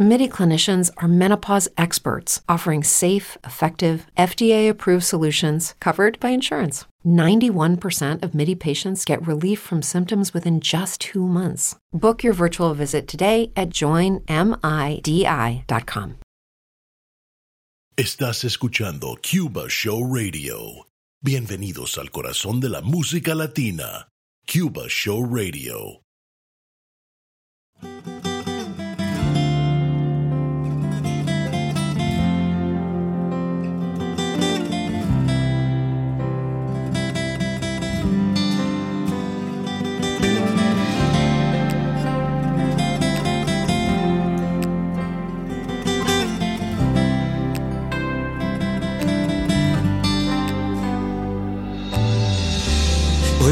MIDI clinicians are menopause experts offering safe, effective, FDA approved solutions covered by insurance. 91% of MIDI patients get relief from symptoms within just two months. Book your virtual visit today at joinmidi.com. Estás escuchando Cuba Show Radio. Bienvenidos al corazón de la música latina. Cuba Show Radio.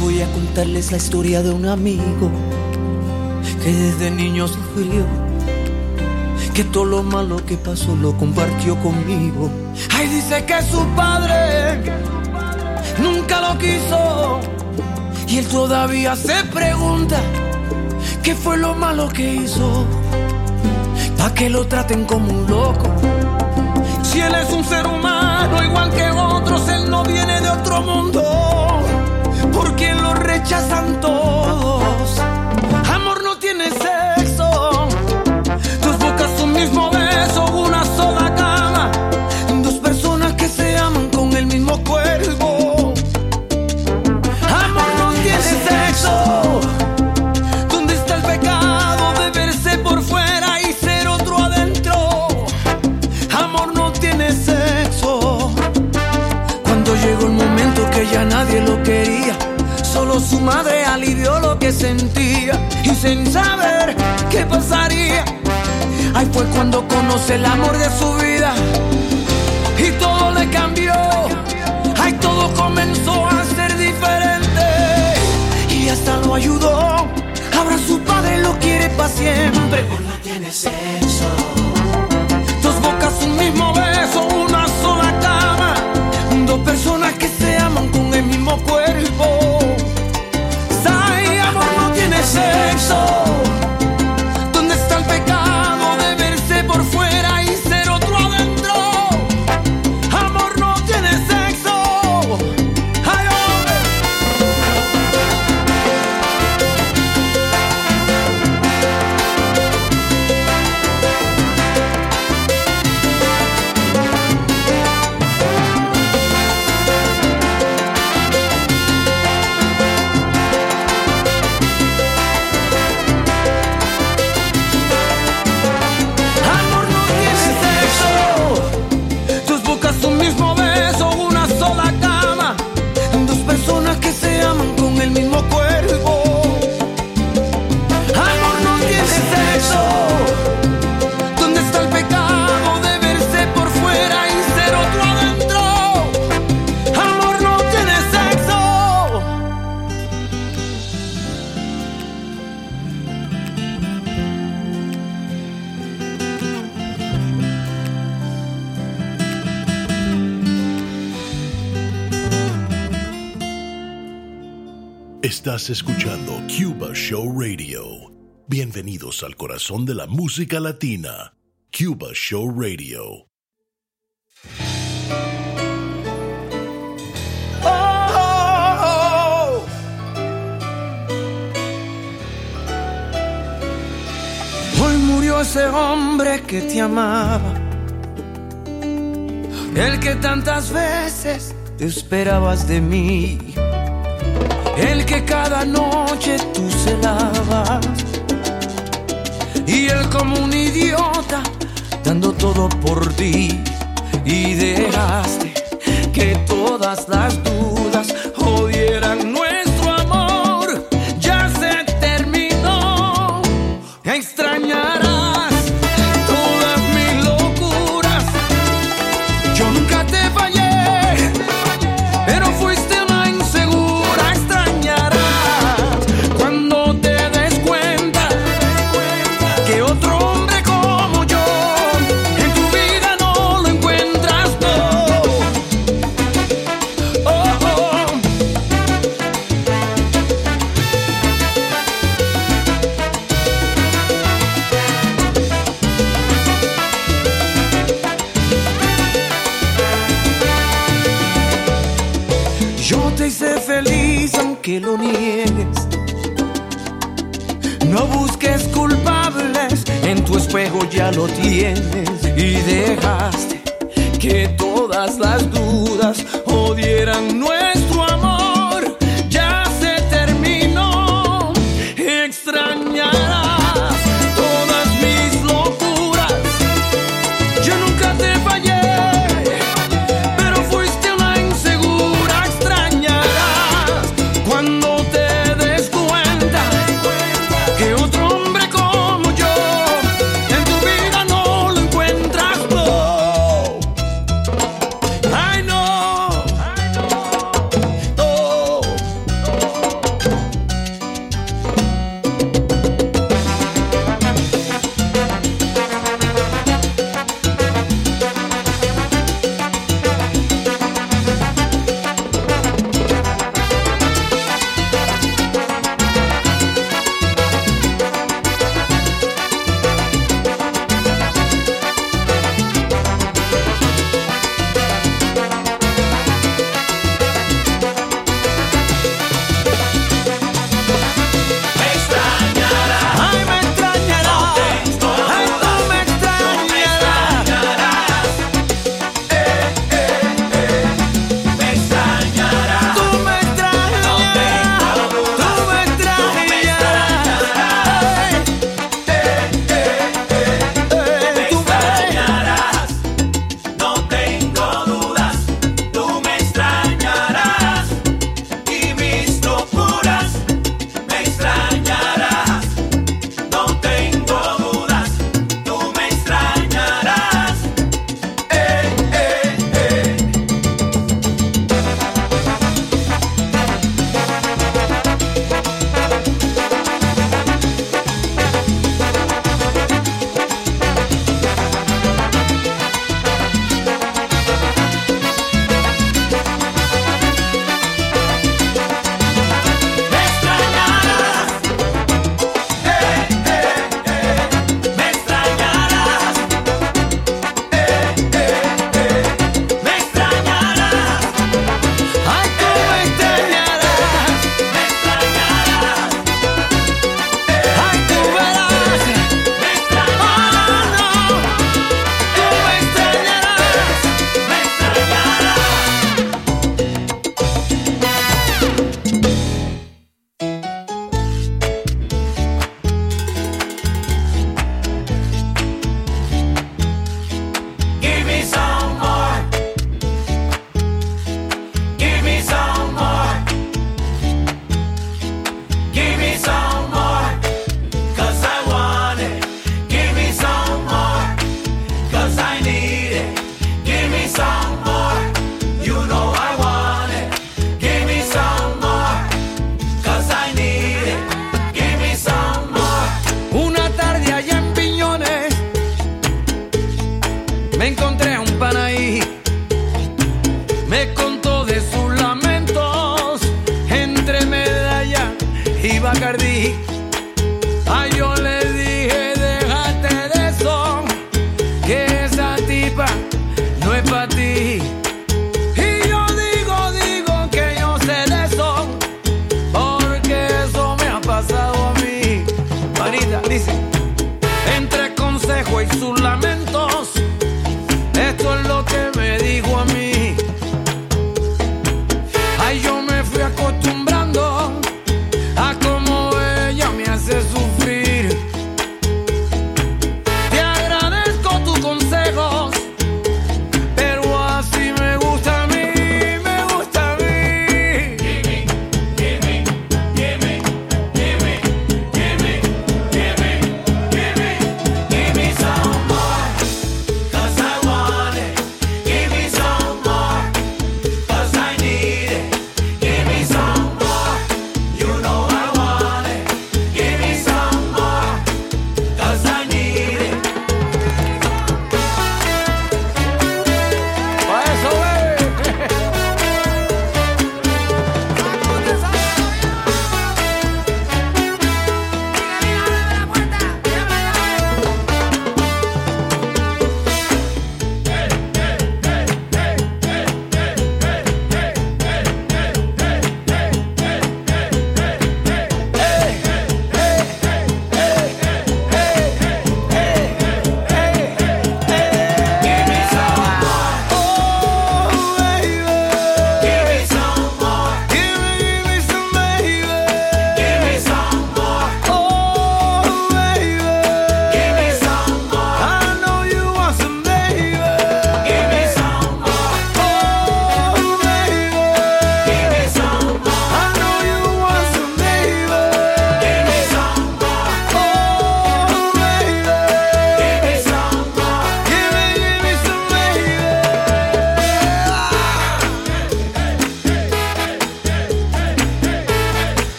Voy a contarles la historia de un amigo que desde niño sufrió, que todo lo malo que pasó lo compartió conmigo. Ay, dice que su padre nunca lo quiso y él todavía se pregunta qué fue lo malo que hizo, pa' que lo traten como un loco. Si él es un ser humano igual que otros, él no viene de otro mundo porque lo rechazan todos. Solo su madre alivió lo que sentía y sin saber qué pasaría. Ahí fue cuando conoce el amor de su vida y todo le cambió. Ahí todo comenzó a ser diferente y hasta lo ayudó. Ahora su padre lo quiere para siempre. no tiene sexo. Sexo. Estás escuchando Cuba Show Radio. Bienvenidos al corazón de la música latina. Cuba Show Radio. Oh, Hoy murió ese hombre que te amaba, el que tantas veces te esperabas de mí, el que cada noche tú celabas. Y él como un idiota dando todo por ti. Y dejaste que todas las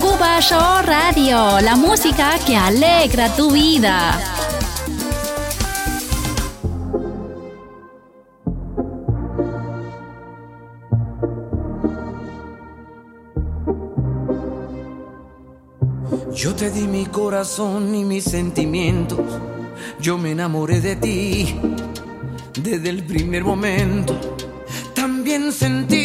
Cuba Show Radio, la música que alegra tu vida. Yo te di mi corazón y mis sentimientos. Yo me enamoré de ti desde el primer momento. También sentí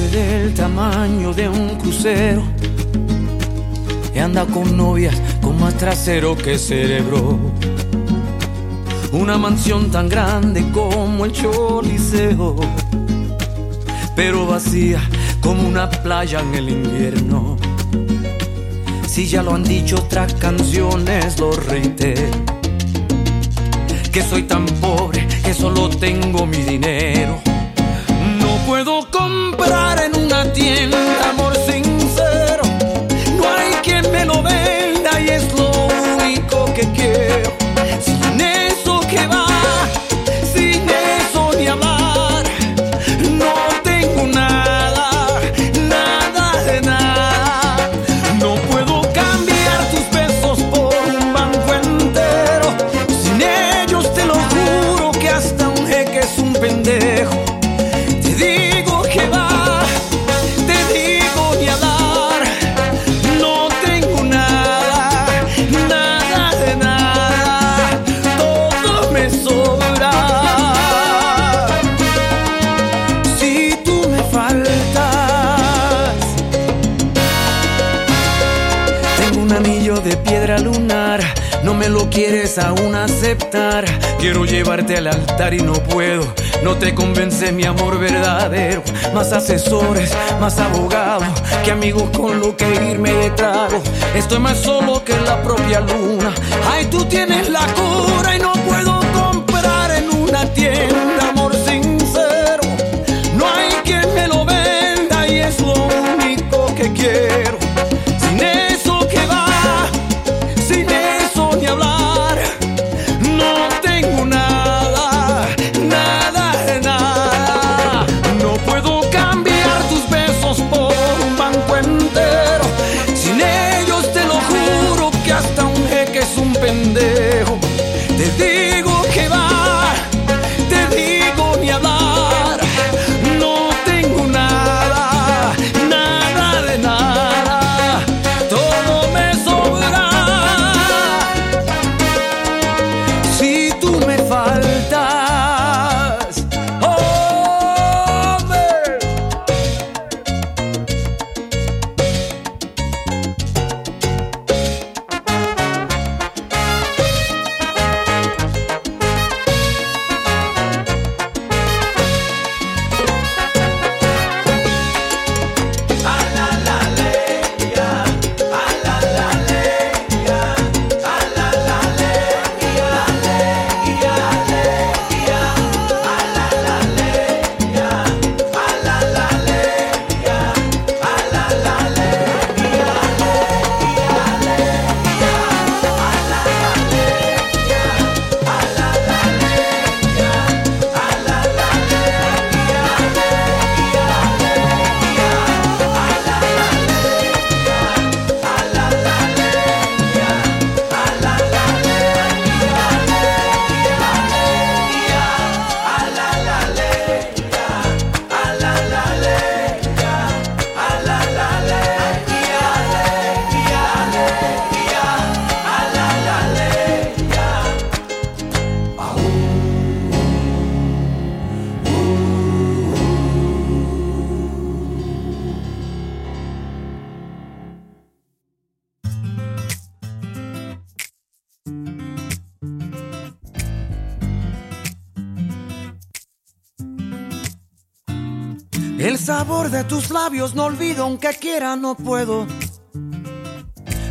del tamaño de un crucero. Y anda con novias con más trasero que cerebro. Una mansión tan grande como el Choliseo, pero vacía como una playa en el invierno. Si ya lo han dicho otras canciones, lo reitero. Que soy tan pobre que solo tengo mi dinero. No puedo entienda, amor sincero. No hay quien me lo venda y es lo único que quiero. Aún aceptar. Quiero llevarte al altar y no puedo. No te convence mi amor verdadero. Más asesores, más abogados que amigos con lo que irme de trago. Estoy más solo que la propia luna. Ay, tú tienes la cura y no puedo comprar en una tienda El sabor de tus labios no olvido, aunque quiera no puedo.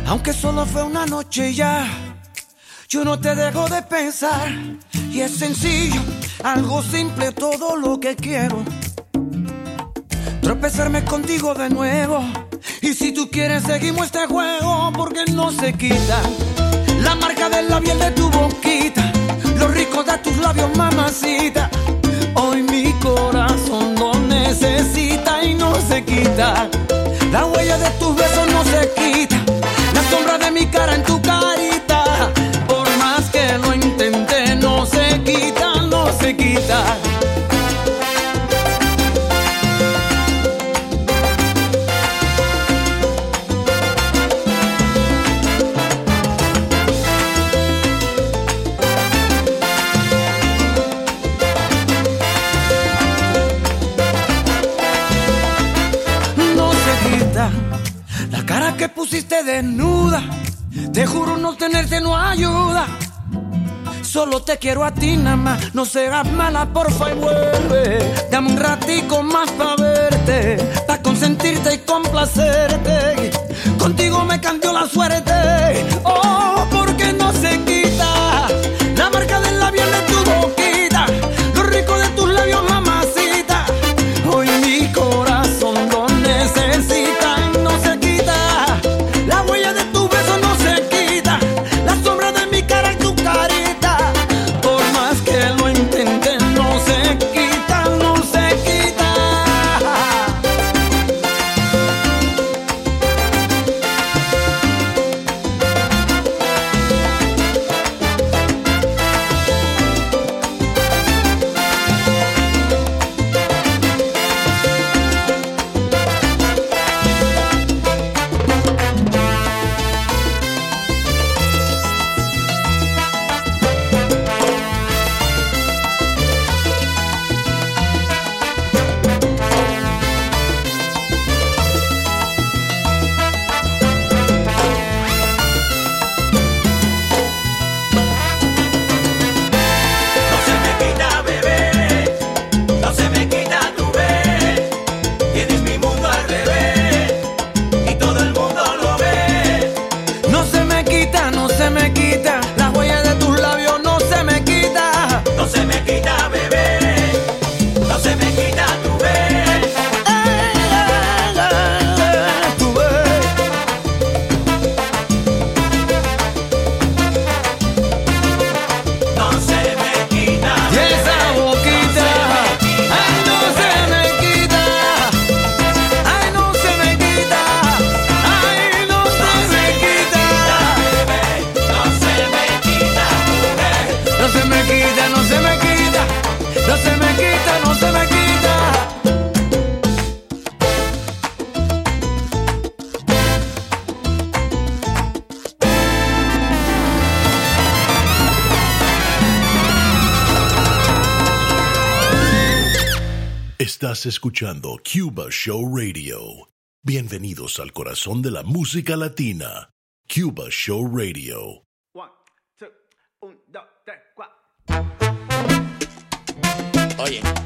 Aunque solo fue una noche ya, yo no te dejo de pensar. Y es sencillo, algo simple, todo lo que quiero. Tropezarme contigo de nuevo. Y si tú quieres, seguimos este juego, porque no se quita. La marca del labial de tu boquita, lo rico de tus labios, mamacita. Hoy mi corazón se quita. La huella de tus besos no se quita. La sombra de mi cara en tu carita. Por más que lo intenté, no se quita, no se quita. Pusiste desnuda, te juro no tenerte no ayuda. Solo te quiero a ti nada más, no seas mala, porfa y vuelve. Dame un ratico más pa' verte, pa' consentirte y complacerte. Contigo me cambió la suerte, oh, Estás escuchando Cuba Show Radio. Bienvenidos al corazón de la música latina. Cuba Show Radio. One, two, un, dos, tres, cuatro. Oye.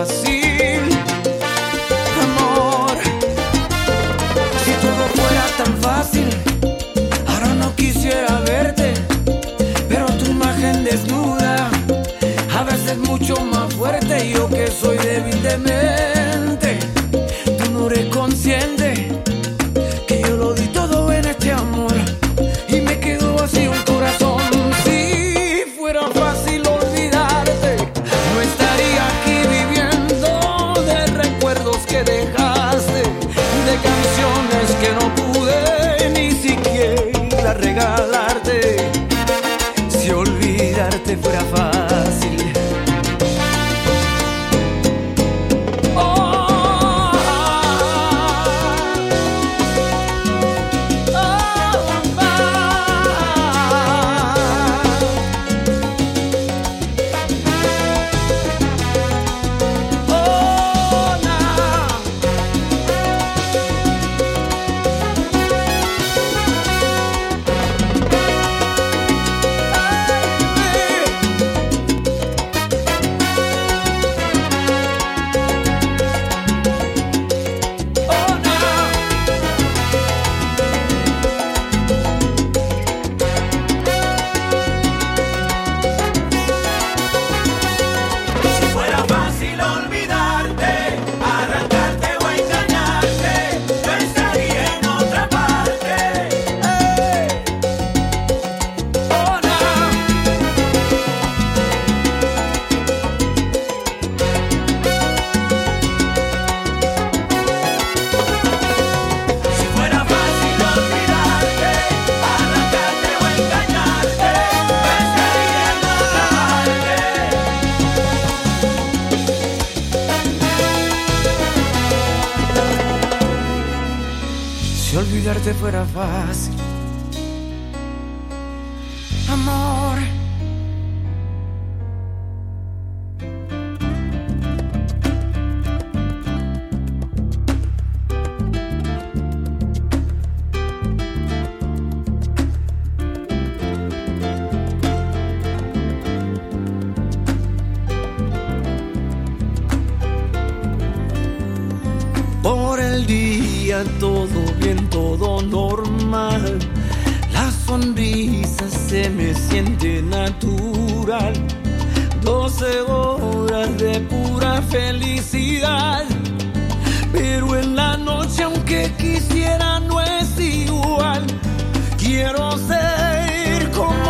assim. todo bien, todo normal. La sonrisa se me siente natural. 12 horas de pura felicidad. Pero en la noche, aunque quisiera, no es igual. Quiero ser como